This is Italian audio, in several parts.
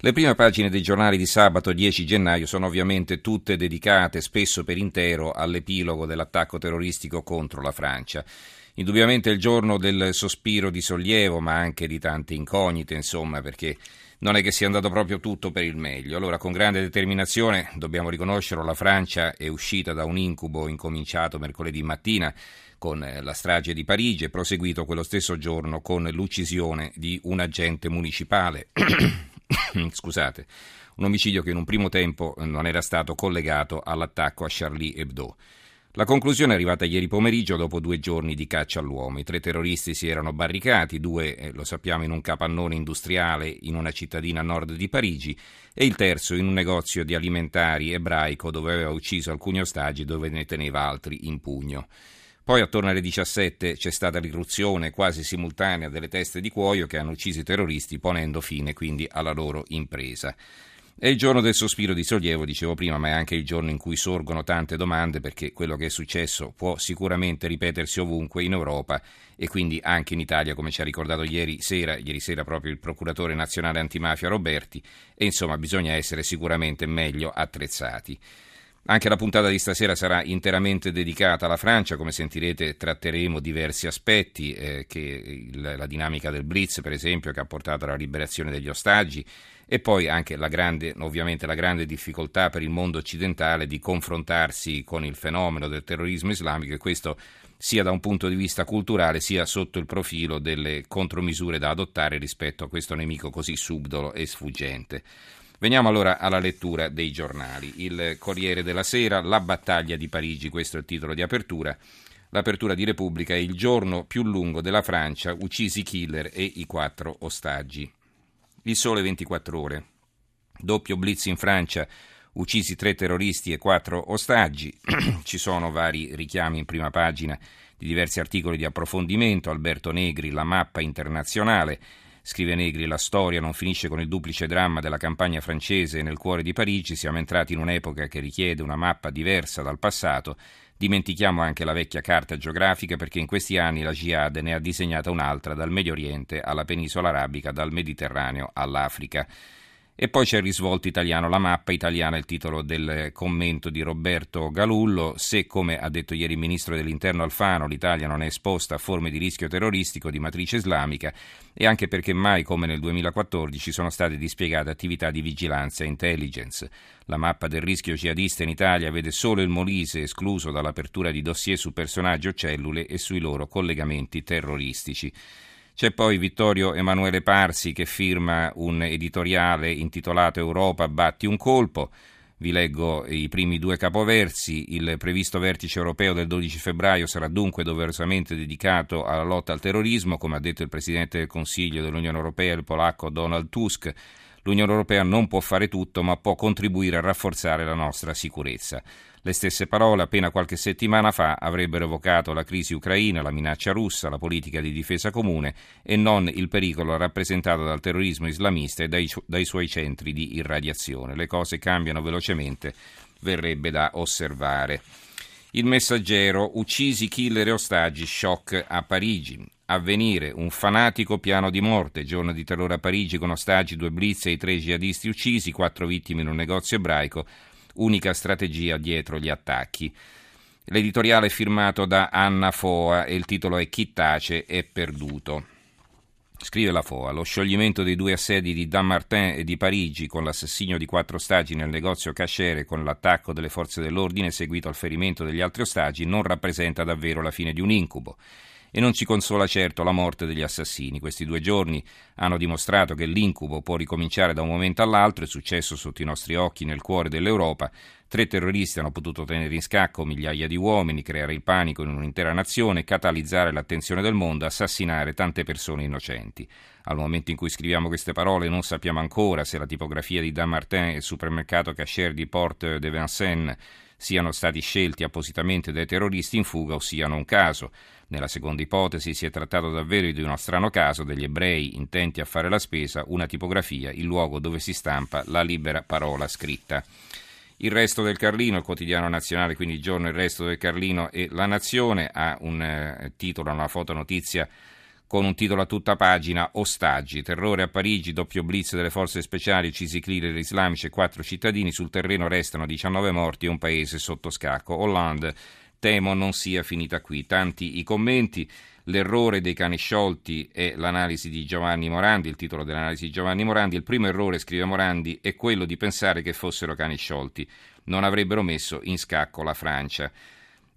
Le prime pagine dei giornali di sabato 10 gennaio sono ovviamente tutte dedicate, spesso per intero, all'epilogo dell'attacco terroristico contro la Francia. Indubbiamente il giorno del sospiro di sollievo, ma anche di tante incognite, insomma, perché non è che sia andato proprio tutto per il meglio. Allora, con grande determinazione, dobbiamo riconoscerlo, la Francia è uscita da un incubo incominciato mercoledì mattina con eh, la strage di Parigi e proseguito quello stesso giorno con l'uccisione di un agente municipale. Scusate, un omicidio che in un primo tempo non era stato collegato all'attacco a Charlie Hebdo. La conclusione è arrivata ieri pomeriggio dopo due giorni di caccia all'uomo. I tre terroristi si erano barricati, due, eh, lo sappiamo, in un capannone industriale in una cittadina a nord di Parigi e il terzo in un negozio di alimentari ebraico dove aveva ucciso alcuni ostaggi dove ne teneva altri in pugno. Poi attorno alle 17 c'è stata l'irruzione quasi simultanea delle teste di cuoio che hanno ucciso i terroristi ponendo fine quindi alla loro impresa. È il giorno del sospiro di sollievo, dicevo prima, ma è anche il giorno in cui sorgono tante domande perché quello che è successo può sicuramente ripetersi ovunque in Europa e quindi anche in Italia, come ci ha ricordato ieri sera, ieri sera proprio il procuratore nazionale antimafia Roberti, e insomma bisogna essere sicuramente meglio attrezzati. Anche la puntata di stasera sarà interamente dedicata alla Francia, come sentirete tratteremo diversi aspetti, eh, il, la dinamica del Blitz per esempio che ha portato alla liberazione degli ostaggi e poi anche la grande, ovviamente la grande difficoltà per il mondo occidentale di confrontarsi con il fenomeno del terrorismo islamico e questo sia da un punto di vista culturale sia sotto il profilo delle contromisure da adottare rispetto a questo nemico così subdolo e sfuggente. Veniamo allora alla lettura dei giornali. Il Corriere della Sera, La battaglia di Parigi, questo è il titolo di apertura. L'apertura di Repubblica è il giorno più lungo della Francia, uccisi killer e i quattro ostaggi. Il sole 24 ore. Doppio blitz in Francia, uccisi tre terroristi e quattro ostaggi. Ci sono vari richiami in prima pagina di diversi articoli di approfondimento. Alberto Negri, la mappa internazionale. Scrive Negri, la storia non finisce con il duplice dramma della campagna francese nel cuore di Parigi, siamo entrati in un'epoca che richiede una mappa diversa dal passato, dimentichiamo anche la vecchia carta geografica perché in questi anni la Jihad ne ha disegnata un'altra dal Medio Oriente alla penisola arabica, dal Mediterraneo all'Africa. E poi c'è il risvolto italiano, la mappa italiana, il titolo del commento di Roberto Galullo. Se, come ha detto ieri il ministro dell'Interno Alfano, l'Italia non è esposta a forme di rischio terroristico di matrice islamica, e anche perché mai come nel 2014 sono state dispiegate attività di vigilanza e intelligence. La mappa del rischio jihadista in Italia vede solo il Molise escluso dall'apertura di dossier su personaggi o cellule e sui loro collegamenti terroristici. C'è poi Vittorio Emanuele Parsi che firma un editoriale intitolato Europa batti un colpo. Vi leggo i primi due capoversi. Il previsto vertice europeo del 12 febbraio sarà dunque doverosamente dedicato alla lotta al terrorismo, come ha detto il Presidente del Consiglio dell'Unione Europea, il polacco Donald Tusk. L'Unione Europea non può fare tutto, ma può contribuire a rafforzare la nostra sicurezza. Le stesse parole appena qualche settimana fa avrebbero evocato la crisi ucraina, la minaccia russa, la politica di difesa comune e non il pericolo rappresentato dal terrorismo islamista e dai, dai suoi centri di irradiazione. Le cose cambiano velocemente, verrebbe da osservare. Il messaggero, uccisi killer e ostaggi, shock a Parigi. Avvenire, un fanatico piano di morte, giorno di terrore a Parigi con ostaggi, due blitz e i tre jihadisti uccisi, quattro vittime in un negozio ebraico, unica strategia dietro gli attacchi. L'editoriale è firmato da Anna Foa e il titolo è Chi tace è perduto. Scrive la FOA, lo scioglimento dei due assedi di Dammartin e di Parigi con l'assassinio di quattro ostaggi nel negozio Cachere con l'attacco delle forze dell'ordine seguito al ferimento degli altri ostaggi non rappresenta davvero la fine di un incubo. E non ci consola certo la morte degli assassini. Questi due giorni hanno dimostrato che l'incubo può ricominciare da un momento all'altro, è successo sotto i nostri occhi nel cuore dell'Europa. Tre terroristi hanno potuto tenere in scacco migliaia di uomini, creare il panico in un'intera nazione, catalizzare l'attenzione del mondo, assassinare tante persone innocenti. Al momento in cui scriviamo queste parole non sappiamo ancora se la tipografia di Dan Martin e il supermercato cashier di Porte de Vincennes siano stati scelti appositamente dai terroristi in fuga o siano un caso. Nella seconda ipotesi si è trattato davvero di uno strano caso degli ebrei intenti a fare la spesa, una tipografia, il luogo dove si stampa la libera parola scritta. Il resto del Carlino, il quotidiano nazionale, quindi il giorno il resto del Carlino e la Nazione, ha un eh, titolo, una fotonotizia con un titolo a tutta pagina, Ostaggi, terrore a Parigi, doppio blitz delle forze speciali, uccisi clearer islamici e quattro cittadini, sul terreno restano 19 morti e un paese sotto scacco. Hollande, temo non sia finita qui. Tanti i commenti, l'errore dei cani sciolti è l'analisi di Giovanni Morandi, il titolo dell'analisi di Giovanni Morandi, il primo errore, scrive Morandi, è quello di pensare che fossero cani sciolti, non avrebbero messo in scacco la Francia.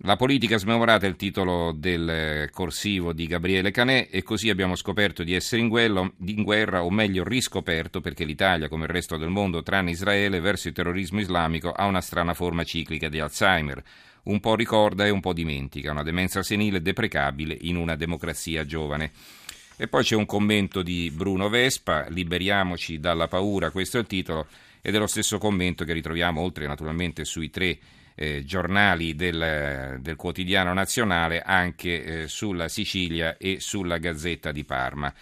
La politica smemorata è il titolo del corsivo di Gabriele Canè e così abbiamo scoperto di essere in, guerra, in guerra, o meglio riscoperto, perché l'Italia, come il resto del mondo, tranne Israele, verso il terrorismo islamico ha una strana forma ciclica di Alzheimer. Un po' ricorda e un po' dimentica, una demenza senile deprecabile in una democrazia giovane. E poi c'è un commento di Bruno Vespa, Liberiamoci dalla paura, questo è il titolo, ed è lo stesso commento che ritroviamo, oltre naturalmente sui tre eh, giornali del, del, quotidiano nazionale anche eh, sulla Sicilia e sulla Gazzetta di Parma.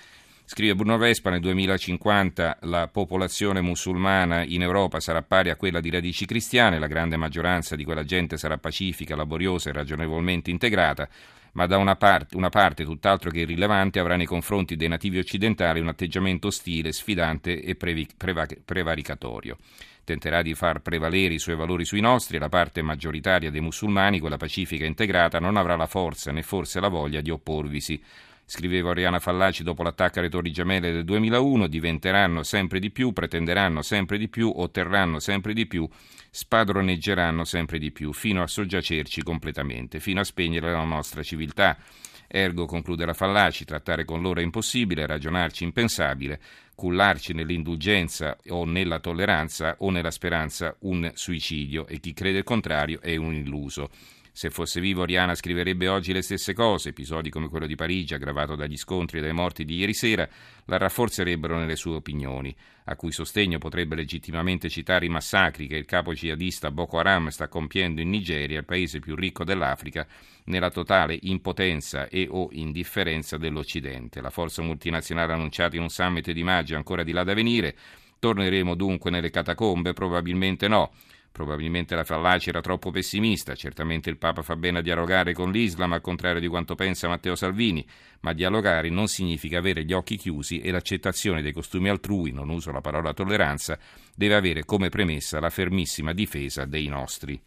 Scrive Bruno Vespa, nel 2050 la popolazione musulmana in Europa sarà pari a quella di radici cristiane, la grande maggioranza di quella gente sarà pacifica, laboriosa e ragionevolmente integrata, ma da una parte, una parte tutt'altro che irrilevante avrà nei confronti dei nativi occidentali un atteggiamento ostile, sfidante e previ, preva, prevaricatorio tenterà di far prevalere i suoi valori sui nostri e la parte maggioritaria dei musulmani, quella pacifica e integrata, non avrà la forza né forse la voglia di opporvisi. Scriveva Oriana Fallaci dopo l'attacco alle Torri Gemelle del 2001, diventeranno sempre di più, pretenderanno sempre di più, otterranno sempre di più, spadroneggeranno sempre di più, fino a soggiacerci completamente, fino a spegnere la nostra civiltà. Ergo, conclude la Fallaci, trattare con loro è impossibile, ragionarci impensabile, cullarci nell'indulgenza o nella tolleranza o nella speranza un suicidio e chi crede il contrario è un illuso. Se fosse vivo Oriana scriverebbe oggi le stesse cose, episodi come quello di Parigi, aggravato dagli scontri e dai morti di ieri sera, la rafforzerebbero nelle sue opinioni, a cui sostegno potrebbe legittimamente citare i massacri che il capo jihadista Boko Haram sta compiendo in Nigeria, il paese più ricco dell'Africa, nella totale impotenza e o indifferenza dell'Occidente. La forza multinazionale annunciata in un summit di maggio è ancora di là da venire. Torneremo dunque nelle catacombe? Probabilmente no. Probabilmente la Fallaci era troppo pessimista, certamente il Papa fa bene a dialogare con l'Islam, al contrario di quanto pensa Matteo Salvini, ma dialogare non significa avere gli occhi chiusi e l'accettazione dei costumi altrui, non uso la parola tolleranza, deve avere come premessa la fermissima difesa dei nostri.